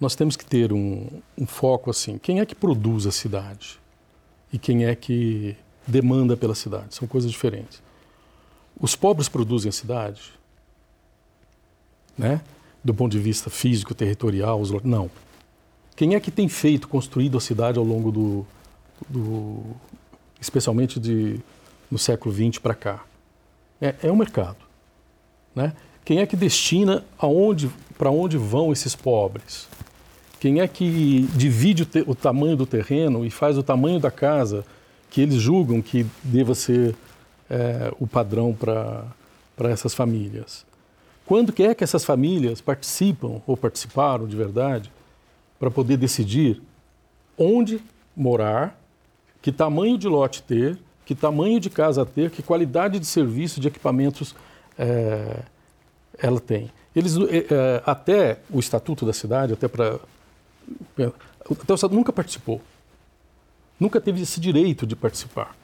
nós temos que ter um, um foco assim. Quem é que produz a cidade e quem é que demanda pela cidade? São coisas diferentes. Os pobres produzem a cidade, né? Do ponto de vista físico, territorial, os... não. Quem é que tem feito, construído a cidade ao longo do, do especialmente de no século XX para cá? É, é o mercado. Né? Quem é que destina aonde, para onde vão esses pobres? Quem é que divide o, te, o, tamanho do terreno e faz o tamanho da casa que eles julgam que deva ser é, o padrão para essas famílias? Quando que é que essas famílias participam ou participaram de verdade para poder decidir onde morar, que tamanho de lote ter que tamanho de casa ter, que qualidade de serviço, de equipamentos é, ela tem. Eles, é, até o Estatuto da Cidade, até para. Até o Estado nunca participou. Nunca teve esse direito de participar.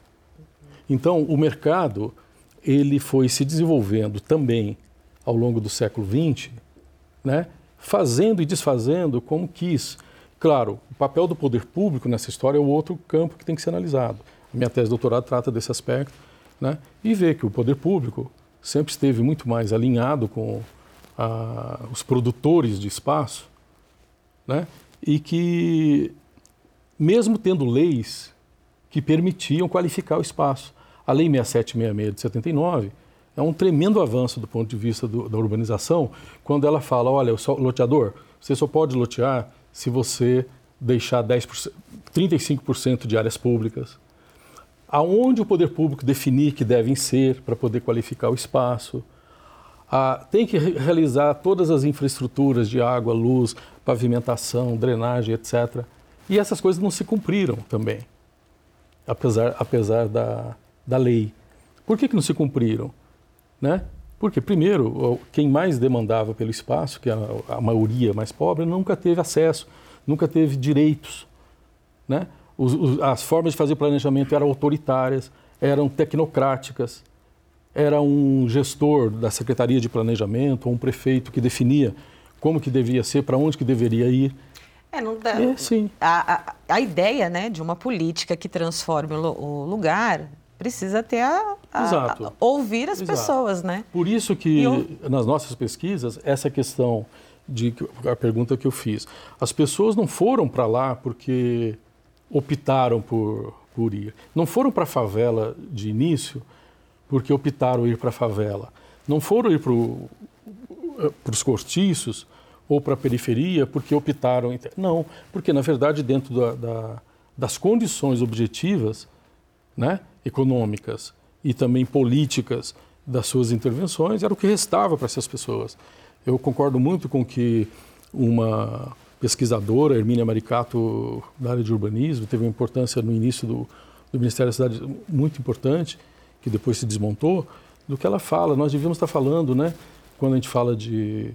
Então, o mercado ele foi se desenvolvendo também ao longo do século XX, né, fazendo e desfazendo como quis. Claro, o papel do poder público nessa história é o outro campo que tem que ser analisado minha tese de doutorado trata desse aspecto, né? e vê que o poder público sempre esteve muito mais alinhado com a, os produtores de espaço, né? e que, mesmo tendo leis que permitiam qualificar o espaço, a Lei 6766 de 79 é um tremendo avanço do ponto de vista do, da urbanização, quando ela fala, olha, o loteador, você só pode lotear se você deixar 10%, 35% de áreas públicas, aonde o poder público definir que devem ser para poder qualificar o espaço. Ah, tem que realizar todas as infraestruturas de água, luz, pavimentação, drenagem, etc. E essas coisas não se cumpriram também, apesar, apesar da, da lei. Por que, que não se cumpriram? Né? Porque, primeiro, quem mais demandava pelo espaço, que é a, a maioria mais pobre, nunca teve acesso, nunca teve direitos. Né? Os, os, as formas de fazer planejamento eram autoritárias, eram tecnocráticas. Era um gestor da Secretaria de Planejamento ou um prefeito que definia como que devia ser, para onde que deveria ir. É, não dá. É, sim. A, a, a, ideia né, de uma política que transforme o, o lugar precisa ter a, a ouvir as Exato. pessoas, né? Por isso que eu... nas nossas pesquisas essa questão de a pergunta que eu fiz, as pessoas não foram para lá porque optaram por, por ir. Não foram para a favela de início porque optaram ir para a favela. Não foram ir para os cortiços ou para a periferia porque optaram. Não, porque na verdade, dentro da, da, das condições objetivas né, econômicas e também políticas das suas intervenções, era o que restava para essas pessoas. Eu concordo muito com que uma pesquisadora, Hermínia Maricato, da área de urbanismo, teve uma importância no início do, do Ministério da Cidade muito importante, que depois se desmontou, do que ela fala. Nós devíamos estar falando, né, quando a gente fala de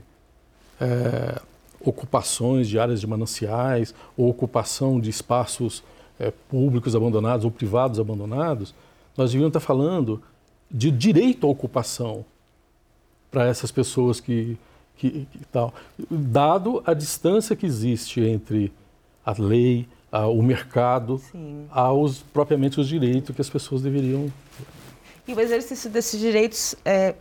é, ocupações de áreas de mananciais, ou ocupação de espaços é, públicos abandonados ou privados abandonados, nós devíamos estar falando de direito à ocupação para essas pessoas que que, que tal, dado a distância que existe entre a lei, a, o mercado, Sim. aos propriamente os direitos que as pessoas deveriam. E o exercício desses direitos é,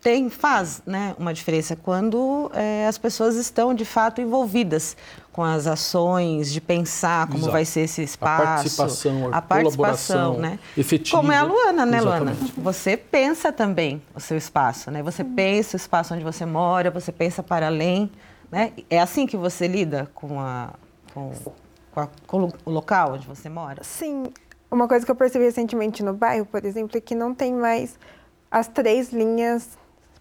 tem, faz né, uma diferença quando é, as pessoas estão de fato envolvidas com as ações de pensar como Exato. vai ser esse espaço. A participação, a, a participação, né? efetiva. Como é a Luana, né, Luana? Você pensa também o seu espaço, né? Você pensa o espaço onde você mora, você pensa para além, né? É assim que você lida com, a, com, com, a, com o local onde você mora? Sim. Uma coisa que eu percebi recentemente no bairro, por exemplo, é que não tem mais as três linhas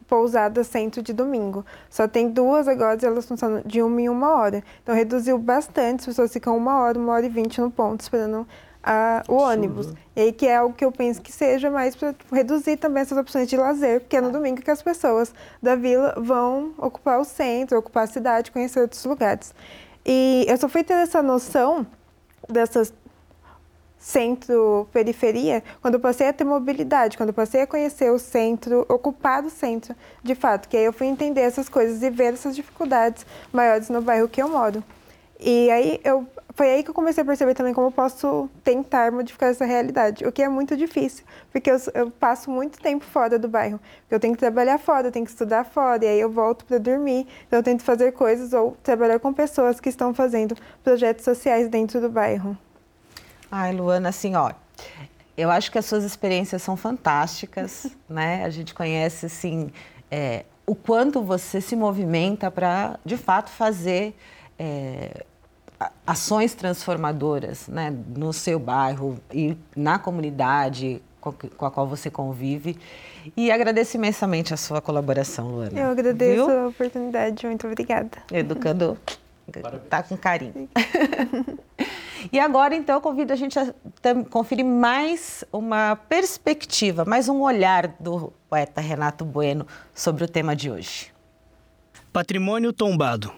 pousada centro de domingo. Só tem duas agora e elas funcionam de uma em uma hora. Então reduziu bastante, as pessoas ficam uma hora, uma hora e vinte no ponto esperando a, o ônibus. E aí que é algo que eu penso que seja mais para tipo, reduzir também essas opções de lazer, porque é no domingo que as pessoas da vila vão ocupar o centro, ocupar a cidade, conhecer outros lugares. E eu só fui ter essa noção dessas centro-periferia, quando eu passei a ter mobilidade, quando eu passei a conhecer o centro, ocupar o centro, de fato, que aí eu fui entender essas coisas e ver essas dificuldades maiores no bairro que eu moro. E aí eu foi aí que eu comecei a perceber também como eu posso tentar modificar essa realidade, o que é muito difícil, porque eu, eu passo muito tempo fora do bairro. Eu tenho que trabalhar fora, eu tenho que estudar fora, e aí eu volto para dormir. Então eu tento fazer coisas ou trabalhar com pessoas que estão fazendo projetos sociais dentro do bairro. Ai, Luana, assim, ó, eu acho que as suas experiências são fantásticas, né? A gente conhece, assim, é, o quanto você se movimenta para, de fato, fazer é, ações transformadoras né, no seu bairro e na comunidade com, a qual você convive. E agradeço imensamente a sua colaboração, Luana. Eu agradeço Viu? a oportunidade, muito obrigada. Educando, tá com carinho. E agora, então, eu convido a gente a conferir mais uma perspectiva, mais um olhar do poeta Renato Bueno sobre o tema de hoje. Patrimônio tombado.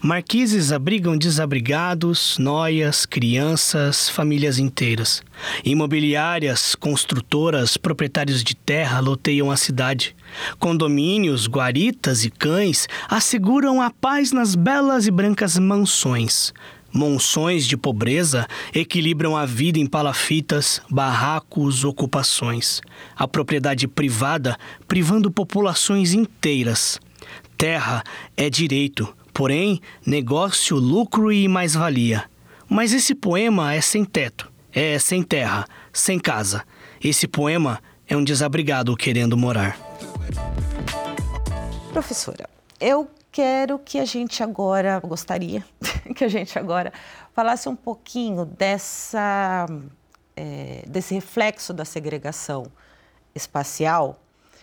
Marquises abrigam desabrigados, noias, crianças, famílias inteiras. Imobiliárias, construtoras, proprietários de terra loteiam a cidade. Condomínios, guaritas e cães asseguram a paz nas belas e brancas mansões. Monções de pobreza equilibram a vida em palafitas, barracos, ocupações. A propriedade privada privando populações inteiras. Terra é direito, porém, negócio, lucro e mais-valia. Mas esse poema é sem teto, é sem terra, sem casa. Esse poema é um desabrigado querendo morar. Professora, eu quero que a gente agora, gostaria que a gente agora falasse um pouquinho dessa, é, desse reflexo da segregação espacial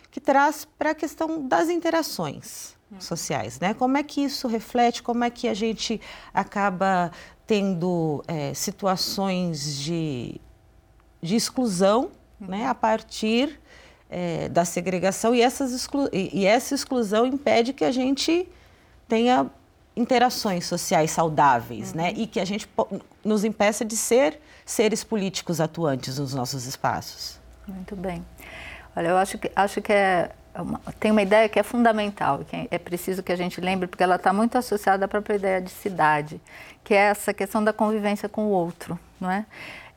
que traz para a questão das interações. Sociais, né? Como é que isso reflete, como é que a gente acaba tendo é, situações de, de exclusão, né? A partir é, da segregação e, essas exclu e, e essa exclusão impede que a gente tenha interações sociais saudáveis, né? uhum. né? E que a gente nos impeça de ser seres políticos atuantes nos nossos espaços. Muito bem. Olha, eu acho que acho que é tem uma ideia que é fundamental, que é preciso que a gente lembre, porque ela está muito associada à própria ideia de cidade, que é essa questão da convivência com o outro, não é?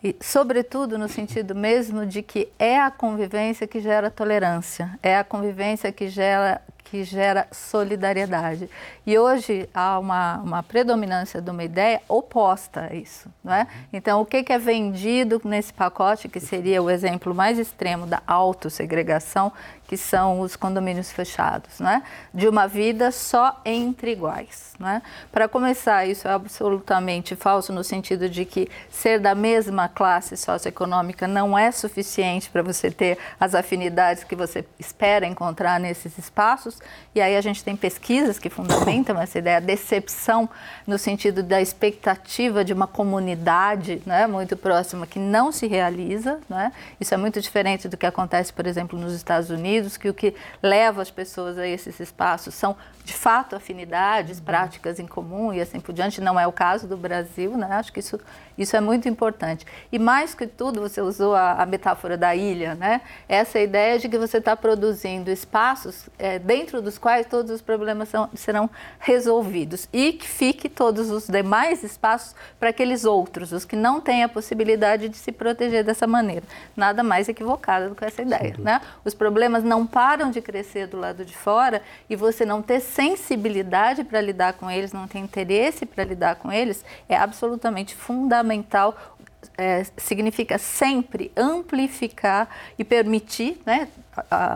E, sobretudo no sentido mesmo de que é a convivência que gera tolerância, é a convivência que gera que gera solidariedade. E hoje há uma, uma predominância de uma ideia oposta a isso. Não é? Então, o que, que é vendido nesse pacote, que seria o exemplo mais extremo da autossegregação, que são os condomínios fechados, né? de uma vida só entre iguais. Né? Para começar, isso é absolutamente falso no sentido de que ser da mesma classe socioeconômica não é suficiente para você ter as afinidades que você espera encontrar nesses espaços. E aí a gente tem pesquisas que fundamentam essa ideia, a decepção no sentido da expectativa de uma comunidade né, muito próxima que não se realiza. Né? Isso é muito diferente do que acontece, por exemplo, nos Estados Unidos Unidos, que o que leva as pessoas a esses espaços são, de fato, afinidades, práticas em comum e assim por diante. Não é o caso do Brasil, né? Acho que isso, isso é muito importante. E mais que tudo, você usou a, a metáfora da ilha, né? Essa ideia de que você está produzindo espaços é, dentro dentro dos quais todos os problemas são, serão resolvidos e que fique todos os demais espaços para aqueles outros, os que não têm a possibilidade de se proteger dessa maneira. Nada mais equivocado do que essa ideia. Né? Os problemas não param de crescer do lado de fora e você não ter sensibilidade para lidar com eles, não ter interesse para lidar com eles, é absolutamente fundamental é, significa sempre amplificar e permitir, né,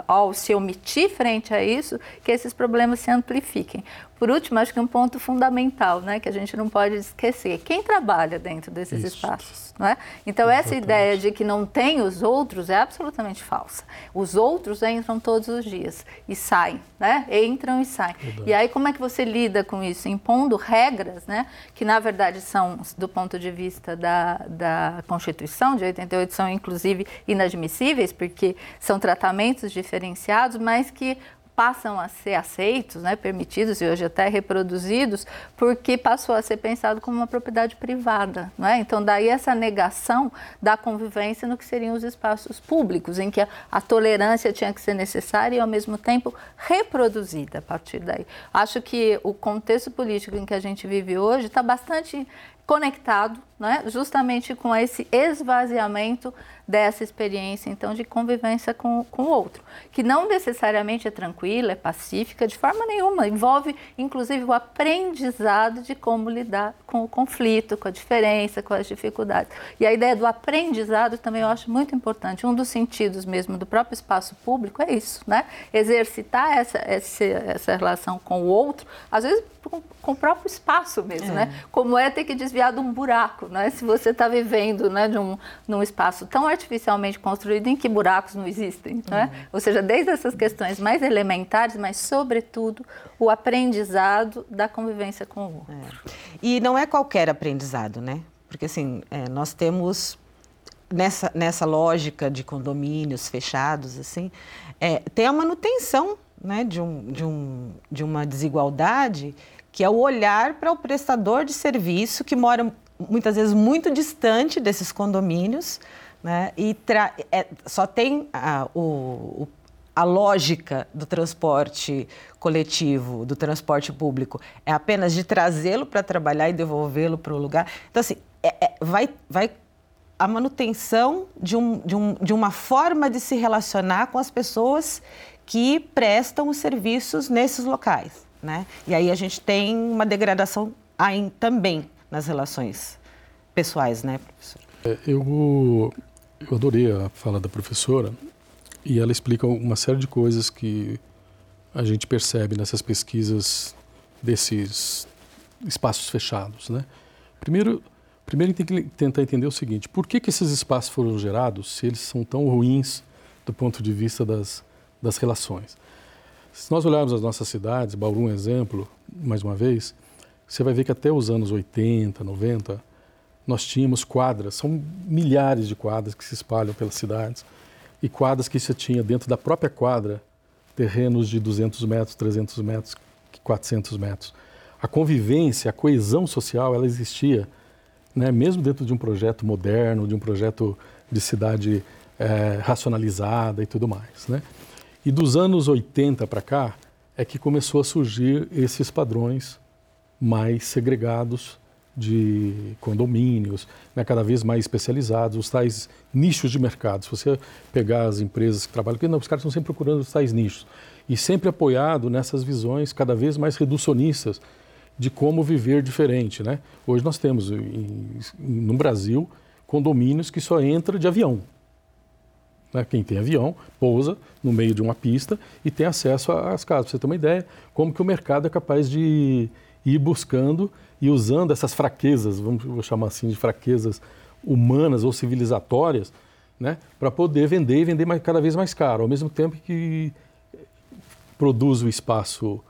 ao se omitir frente a isso, que esses problemas se amplifiquem. Por último, acho que um ponto fundamental, né, que a gente não pode esquecer, quem trabalha dentro desses Isso. espaços, não é? Então essa ideia de que não tem os outros é absolutamente falsa. Os outros entram todos os dias e saem, né? Entram e saem. Verdade. E aí como é que você lida com isso? Impondo regras, né, que na verdade são, do ponto de vista da, da Constituição de 88, são inclusive inadmissíveis, porque são tratamentos diferenciados, mas que passam a ser aceitos, né, permitidos e hoje até reproduzidos, porque passou a ser pensado como uma propriedade privada. Né? Então, daí essa negação da convivência no que seriam os espaços públicos, em que a, a tolerância tinha que ser necessária e, ao mesmo tempo, reproduzida a partir daí. Acho que o contexto político em que a gente vive hoje está bastante conectado né, justamente com esse esvaziamento dessa experiência, então, de convivência com, com o outro, que não necessariamente é tranquila, é pacífica, de forma nenhuma, envolve, inclusive, o aprendizado de como lidar com o conflito, com a diferença, com as dificuldades. E a ideia do aprendizado também eu acho muito importante. Um dos sentidos mesmo do próprio espaço público é isso, né? Exercitar essa, essa, essa relação com o outro, às vezes com, com o próprio espaço mesmo, é. né? Como é ter que desviar de um buraco, né? Se você está vivendo né, de um, num espaço tão artificialmente construído em que buracos não existem, né? Uhum. Ou seja, desde essas questões mais elementares, mas sobretudo o aprendizado da convivência com o outro. É. E não é qualquer aprendizado, né? Porque assim, é, nós temos nessa, nessa lógica de condomínios fechados, assim, é, tem a manutenção né, de, um, de, um, de uma desigualdade que é o olhar para o prestador de serviço que mora muitas vezes muito distante desses condomínios, né, e é, só tem a, o, a lógica do transporte coletivo, do transporte público, é apenas de trazê-lo para trabalhar e devolvê-lo para o lugar. Então, assim, é, é, vai, vai a manutenção de, um, de, um, de uma forma de se relacionar com as pessoas que prestam os serviços nesses locais. Né? E aí a gente tem uma degradação aí também nas relações pessoais, né, professor? É, eu, eu adorei a fala da professora e ela explica uma série de coisas que a gente percebe nessas pesquisas desses espaços fechados, né? Primeiro, primeiro tem que tentar entender o seguinte: por que, que esses espaços foram gerados se eles são tão ruins do ponto de vista das, das relações? Se nós olharmos as nossas cidades, Bauru um exemplo, mais uma vez, você vai ver que até os anos 80, 90, nós tínhamos quadras, são milhares de quadras que se espalham pelas cidades, e quadras que você tinha dentro da própria quadra, terrenos de 200 metros, 300 metros, 400 metros. A convivência, a coesão social, ela existia, né, mesmo dentro de um projeto moderno, de um projeto de cidade é, racionalizada e tudo mais. Né? E dos anos 80 para cá é que começou a surgir esses padrões mais segregados de condomínios, né, cada vez mais especializados, os tais nichos de mercado. Se você pegar as empresas que trabalham, porque não, os caras estão sempre procurando os tais nichos e sempre apoiado nessas visões cada vez mais reducionistas de como viver diferente, né? Hoje nós temos em, no Brasil condomínios que só entra de avião. Né? Quem tem avião pousa no meio de uma pista e tem acesso às casas. Para você ter uma ideia, como que o mercado é capaz de ir buscando e usando essas fraquezas, vamos chamar assim de fraquezas humanas ou civilizatórias, né, para poder vender e vender mais, cada vez mais caro, ao mesmo tempo que produz o espaço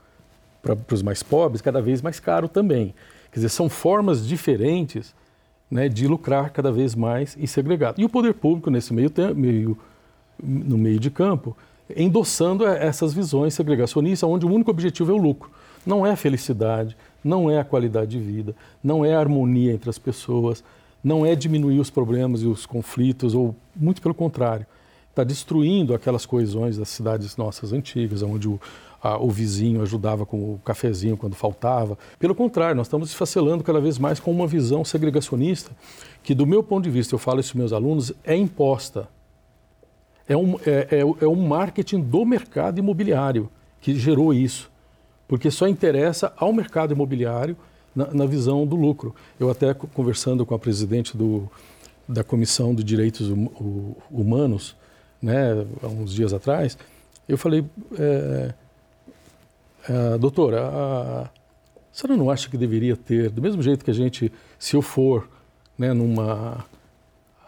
para os mais pobres cada vez mais caro também. Quer dizer, são formas diferentes né, de lucrar cada vez mais e segregado. E o poder público, nesse meio, meio, no meio de campo, endossando essas visões segregacionistas, onde o único objetivo é o lucro. Não é a felicidade, não é a qualidade de vida, não é a harmonia entre as pessoas, não é diminuir os problemas e os conflitos, ou muito pelo contrário. está destruindo aquelas coesões das cidades nossas antigas, onde o, a, o vizinho ajudava com o cafezinho quando faltava. Pelo contrário, nós estamos esfacelando cada vez mais com uma visão segregacionista, que, do meu ponto de vista, eu falo isso para meus alunos, é imposta. É um, é, é, é um marketing do mercado imobiliário que gerou isso, porque só interessa ao mercado imobiliário na, na visão do lucro. Eu até conversando com a presidente do, da Comissão de Direitos Humanos, né, há uns dias atrás, eu falei, é, é, doutora, a, a senhora não acha que deveria ter, do mesmo jeito que a gente, se eu for né, numa,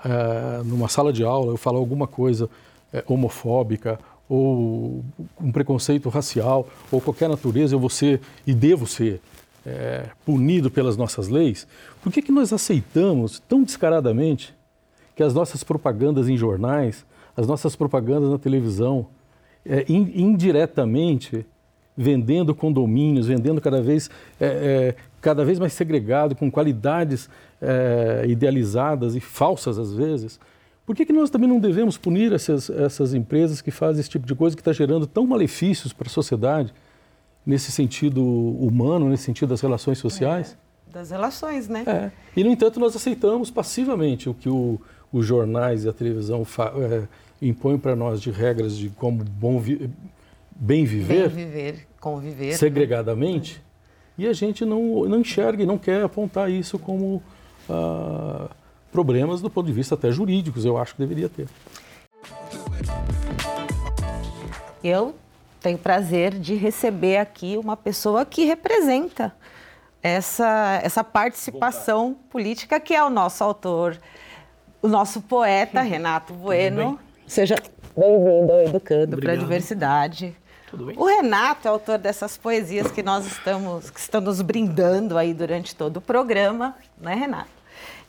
é, numa sala de aula, eu falar alguma coisa é, homofóbica ou um preconceito racial ou qualquer natureza, eu vou ser e devo ser é, punido pelas nossas leis, por que, que nós aceitamos tão descaradamente que as nossas propagandas em jornais, as nossas propagandas na televisão, é, indiretamente vendendo condomínios, vendendo cada vez, é, é, cada vez mais segregado, com qualidades é, idealizadas e falsas às vezes. Por que, que nós também não devemos punir essas, essas empresas que fazem esse tipo de coisa que está gerando tão malefícios para a sociedade, nesse sentido humano, nesse sentido das relações sociais? É, das relações, né? É. E, no entanto, nós aceitamos passivamente o que o, os jornais e a televisão é, impõem para nós de regras de como bom vi bem viver. Bem viver conviver. Segregadamente. Né? E a gente não, não enxerga e não quer apontar isso como ah, problemas do ponto de vista até jurídicos, eu acho que deveria ter. Eu tenho prazer de receber aqui uma pessoa que representa essa, essa participação política, que é o nosso autor, o nosso poeta, Renato Bueno. Seja bem-vindo ao Educando para a Diversidade. Tudo bem? O Renato é autor dessas poesias que nós estamos, que estão nos brindando aí durante todo o programa, né, Renato?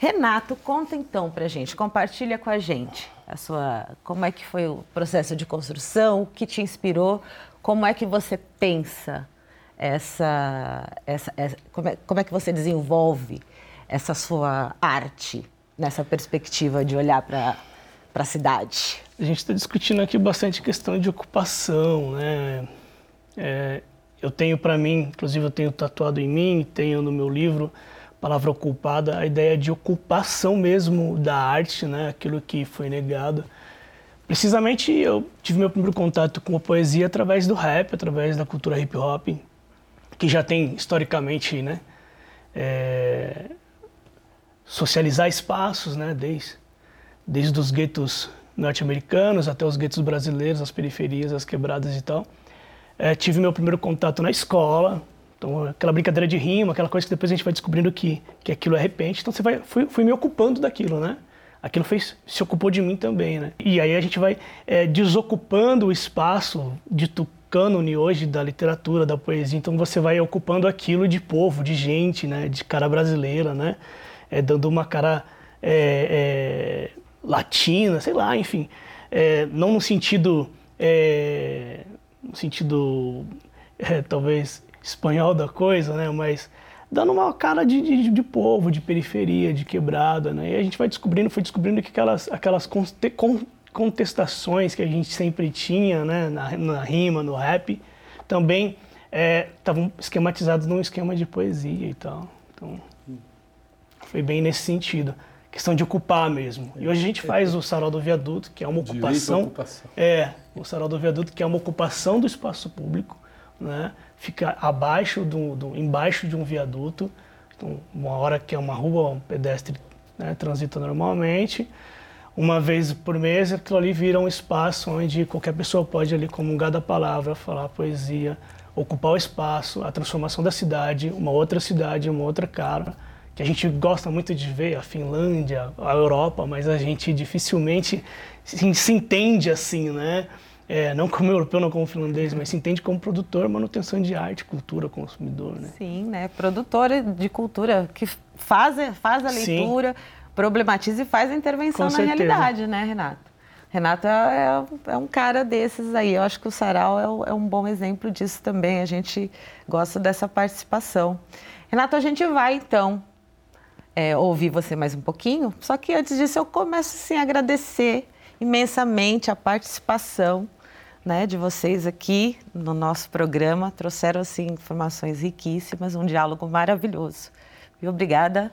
Renato, conta então pra gente, compartilha com a gente a sua, como é que foi o processo de construção, o que te inspirou, como é que você pensa essa, essa, essa como, é, como é que você desenvolve essa sua arte nessa perspectiva de olhar para para a cidade? A gente está discutindo aqui bastante questão de ocupação, né? É, eu tenho para mim, inclusive eu tenho tatuado em mim, tenho no meu livro, palavra ocupada, a ideia de ocupação mesmo da arte, né? Aquilo que foi negado. Precisamente eu tive meu primeiro contato com a poesia através do rap, através da cultura hip hop, que já tem historicamente, né? É, socializar espaços, né? Desde desde os guetos norte-americanos até os guetos brasileiros, as periferias, as quebradas e tal. É, tive meu primeiro contato na escola, então aquela brincadeira de rima, aquela coisa que depois a gente vai descobrindo que, que aquilo é repente, então você vai, fui, fui me ocupando daquilo, né? Aquilo fez, se ocupou de mim também, né? E aí a gente vai é, desocupando o espaço de cânone hoje da literatura, da poesia, então você vai ocupando aquilo de povo, de gente, né? De cara brasileira, né? É, dando uma cara é, é latina, sei lá, enfim. É, não no sentido, é, no sentido talvez espanhol da coisa, né? Mas dando uma cara de, de, de, povo, de periferia, de quebrada, né? E a gente vai descobrindo, foi descobrindo que aquelas, aquelas contestações que a gente sempre tinha, né? Na, na rima, no rap, também estavam é, esquematizados num esquema de poesia e tal. Então, foi bem nesse sentido questão de ocupar mesmo. E hoje a gente faz o sarau do viaduto, que é uma ocupação, ocupação. É, o sarau do viaduto, que é uma ocupação do espaço público, né? Fica abaixo do, do embaixo de um viaduto. Então, uma hora que é uma rua, um pedestre né, transita normalmente. Uma vez por mês, aquilo ali vira um espaço onde qualquer pessoa pode ali comungar da palavra, falar poesia, ocupar o espaço, a transformação da cidade, uma outra cidade, uma outra cara que a gente gosta muito de ver, a Finlândia, a Europa, mas a gente dificilmente se, se entende assim, né? É, não como europeu, não como finlandês, mas se entende como produtor, manutenção de arte, cultura, consumidor, né? Sim, né? Produtor de cultura que faz, faz a leitura, Sim. problematiza e faz a intervenção Com na certeza. realidade, né, Renato? Renato é, é, é, um cara desses aí. Eu acho que o Sarau é, é um bom exemplo disso também. A gente gosta dessa participação. Renato, a gente vai então é, ouvir você mais um pouquinho. Só que antes disso eu começo assim, a agradecer imensamente a participação né, de vocês aqui no nosso programa. Trouxeram assim, informações riquíssimas, um diálogo maravilhoso. E obrigada,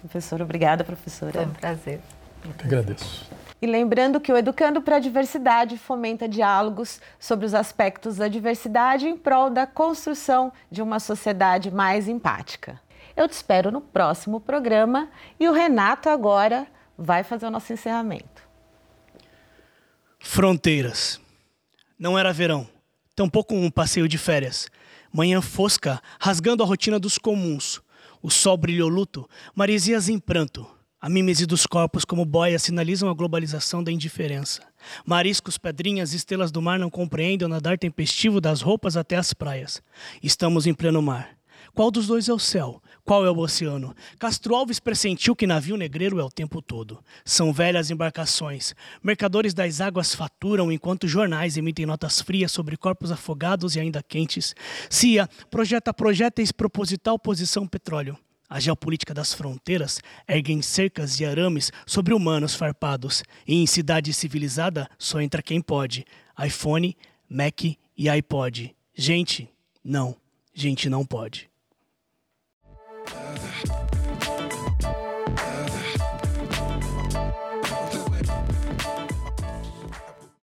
professora. Obrigada, professora. Foi um prazer. Eu que agradeço. E lembrando que o Educando para a Diversidade fomenta diálogos sobre os aspectos da diversidade em prol da construção de uma sociedade mais empática. Eu te espero no próximo programa e o Renato agora vai fazer o nosso encerramento. Fronteiras. Não era verão, tampouco um passeio de férias. Manhã fosca, rasgando a rotina dos comuns. O sol brilhou luto, maresias em pranto. A mimese dos corpos como boias sinalizam a globalização da indiferença. Mariscos, pedrinhas, estrelas do mar não compreendem o nadar tempestivo das roupas até as praias. Estamos em pleno mar. Qual dos dois é o céu? Qual é o oceano? Castro Alves pressentiu que navio negreiro é o tempo todo. São velhas embarcações. Mercadores das águas faturam enquanto jornais emitem notas frias sobre corpos afogados e ainda quentes. CIA projeta projéteis proposital posição petróleo. A geopolítica das fronteiras erguem cercas e arames sobre humanos farpados. E em cidade civilizada só entra quem pode. iPhone, Mac e iPod. Gente, não. Gente não pode. Uh,